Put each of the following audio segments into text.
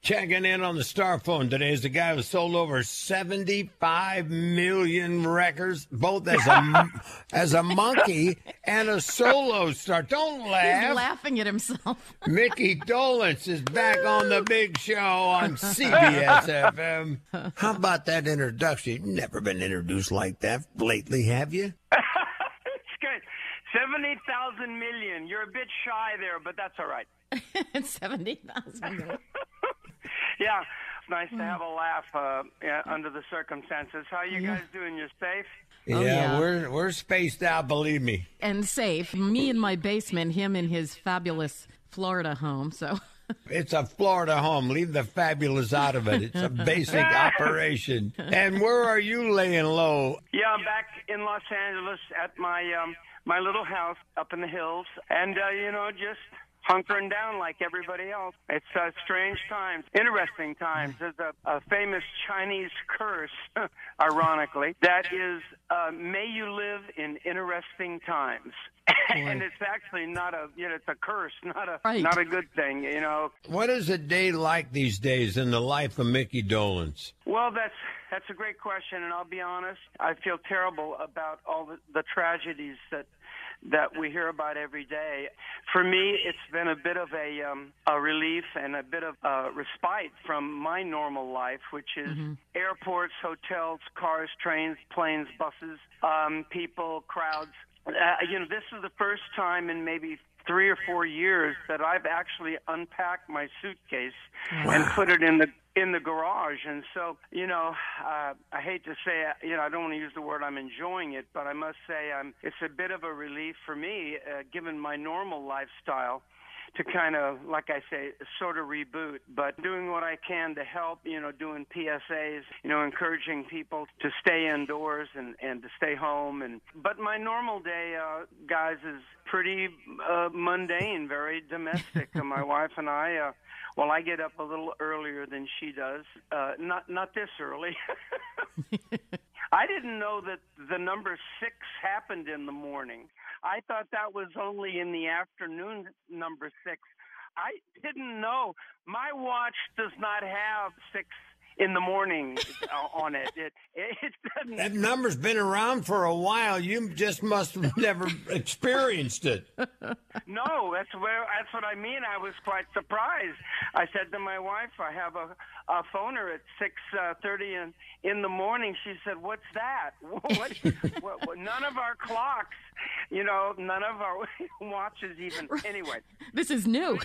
Checking in on the star phone today is the guy who sold over 75 million records, both as a as a Monkee and a solo star. Don't laugh. He's laughing at himself. Micky Dolenz is back on the big show on CBS FM. How about that introduction? You've never been introduced like that lately, have you? it's good. 70,000 million. You're a bit shy there, but that's all right. Seventy thousand. Yeah, nice to have a laugh uh, yeah, under the circumstances. How you guys doing? You're safe? Yeah, yeah. we're we're spaced out, believe me. and safe. Me in my basement, him in his fabulous Florida home. So It's a Florida home. Leave the fabulous out of it. It's a basic operation. And where are you laying low? Yeah, I'm back in Los Angeles at my um, my little house up in the hills, and uh, you know, just hunkering down like everybody else. It's uh, strange times, interesting times. There's a, a famous Chinese curse, ironically, that is, uh, "May you live in interesting times." and it's actually not a, you know, it's a curse, not a, Right. not a good thing, you know. What is a day like these days in the life of Micky Dolenz? Well, that's that's a great question, and I'll be honest. I feel terrible about all the, the tragedies that that we hear about every day. For me, it's been a bit of a um, a relief and a bit of uh, respite from my normal life, which is airports, hotels, cars, trains, planes, buses, um, people, crowds. Uh, you know, this is the first time in maybe three or four years that I've actually unpacked my suitcase and put it in the in the garage. And so, you know, uh, I hate to say, uh, you know, I don't want to use the word I'm enjoying it, but I must say, um, it's a bit of a relief for me, uh, given my normal lifestyle to kind of, like I say, sort of reboot, but doing what I can to help, you know, doing PSAs, you know, encouraging people to stay indoors and, and to stay home. And But my normal day, uh, guys, is pretty uh, mundane, very domestic. And my wife and I, uh, well, I get up a little earlier than she does. Uh, not not this early. I didn't know that the number six happened in the morning. I thought that was only in the afternoon, number six. I didn't know. My watch does not have six in the morning uh, on it. It it doesn't. That number's been around for a while. You just must have never experienced it. No, that's where that's what I mean. I was quite surprised. I said to my wife, "I have a, a phoner at six uh, thirty in in the morning." She said, "What's that? What, what, what? None of our clocks, you know, none of our watches even. Anyway, this is new.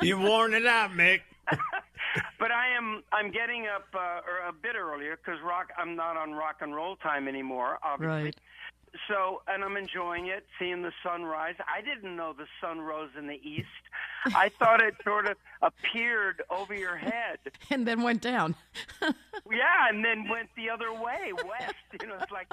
You worn it out, Mick. but I am I'm getting up uh, or a bit earlier because rock I'm not on rock and roll time anymore. Obviously. Right. So, and I'm enjoying it, seeing the sunrise. I didn't know the sun rose in the east. I thought it sort of appeared over your head. and then went down. Yeah, and then went the other way, west. You know, it's like,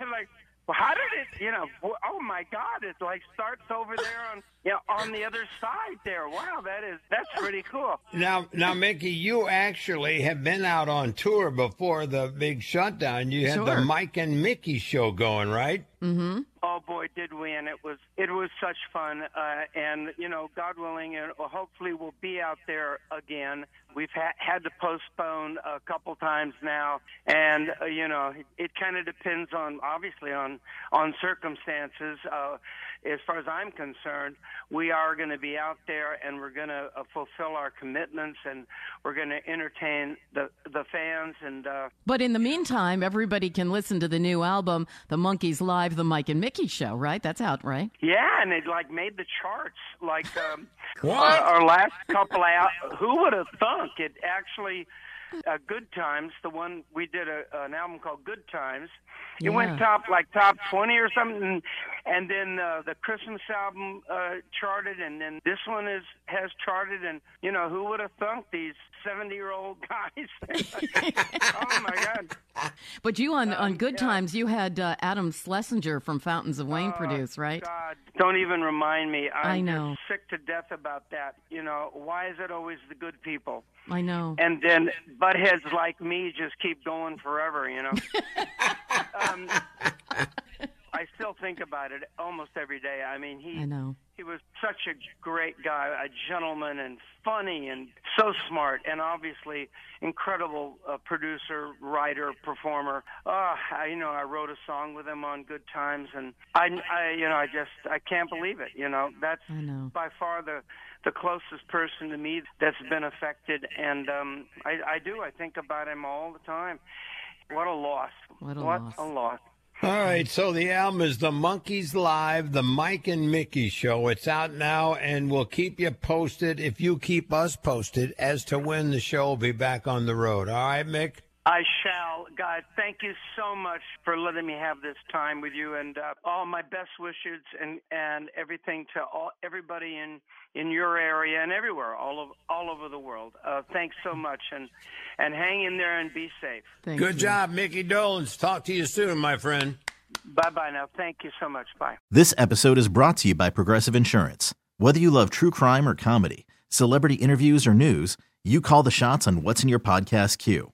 I'm like, well, how did it, you know, oh my God, it like starts over there on, you know, on the other side there. Wow, that is, that's pretty cool. Now, now, Micky, you actually have been out on tour before the big shutdown. You had the Sure. Mike and Mickey show going, right? Mm-hmm. Oh, oh boy, did we! And it was it was such fun. Uh, and you know, God willing, and hopefully we'll be out there again. We've ha- had to postpone a couple times now, and uh, you know, it, kind of depends on obviously on on circumstances. Uh, as far as I'm concerned, we are going to be out there and we're going to uh, fulfill our commitments and we're going to entertain the the fans and. Uh, but in the meantime, everybody can listen to the new album, The Monkees Live, The Mike and Micky Show, right? That's out, right? Yeah, and it like made the charts. Like um, What? Our, our last couple out. Who would have thunk it actually? Uh, Good Times, the one we did a, an album called Good Times. It went top like top twenty or something, and, and then uh, the Christmas album uh, charted, and then this one is has charted. And you know who would have thunk these seventy year old guys? oh! But you on, on Good yeah. Times, you had uh, Adam Schlesinger from Fountains of Wayne produce, right? Oh, God, don't even remind me. I'm I know. sick to death about that. You know, why is it always the good people? I know. And then buttheads like me just keep going forever, you know. um, I still think about it almost every day. I mean, he I know. he was such a great guy, a gentleman, and funny, and so smart, and obviously incredible uh, producer, writer, performer. Uh, I, you know, I wrote a song with him on Good Times, and I, I, you know, I just I can't believe it. You know, that's know. by far the the closest person to me that's been affected, and um, I, I do. I think about him all the time. What a loss! What a what loss. a loss! All right, so the album is The Monkees Live, The Mike and Micky Show. It's out now, and we'll keep you posted if you keep us posted as to when the show will be back on the road. All right, Mick? I shall. God, thank you so much for letting me have this time with you, and uh, all my best wishes and and everything to all everybody in in your area and everywhere, all of all over the world. Uh, thanks so much, and and hang in there and be safe. Thank Good you. job, Micky Dolenz. Talk to you soon, my friend. Bye bye now. Thank you so much. Bye. This episode is brought to you by Progressive Insurance. Whether you love true crime or comedy, celebrity interviews or news, you call the shots on what's in your podcast queue.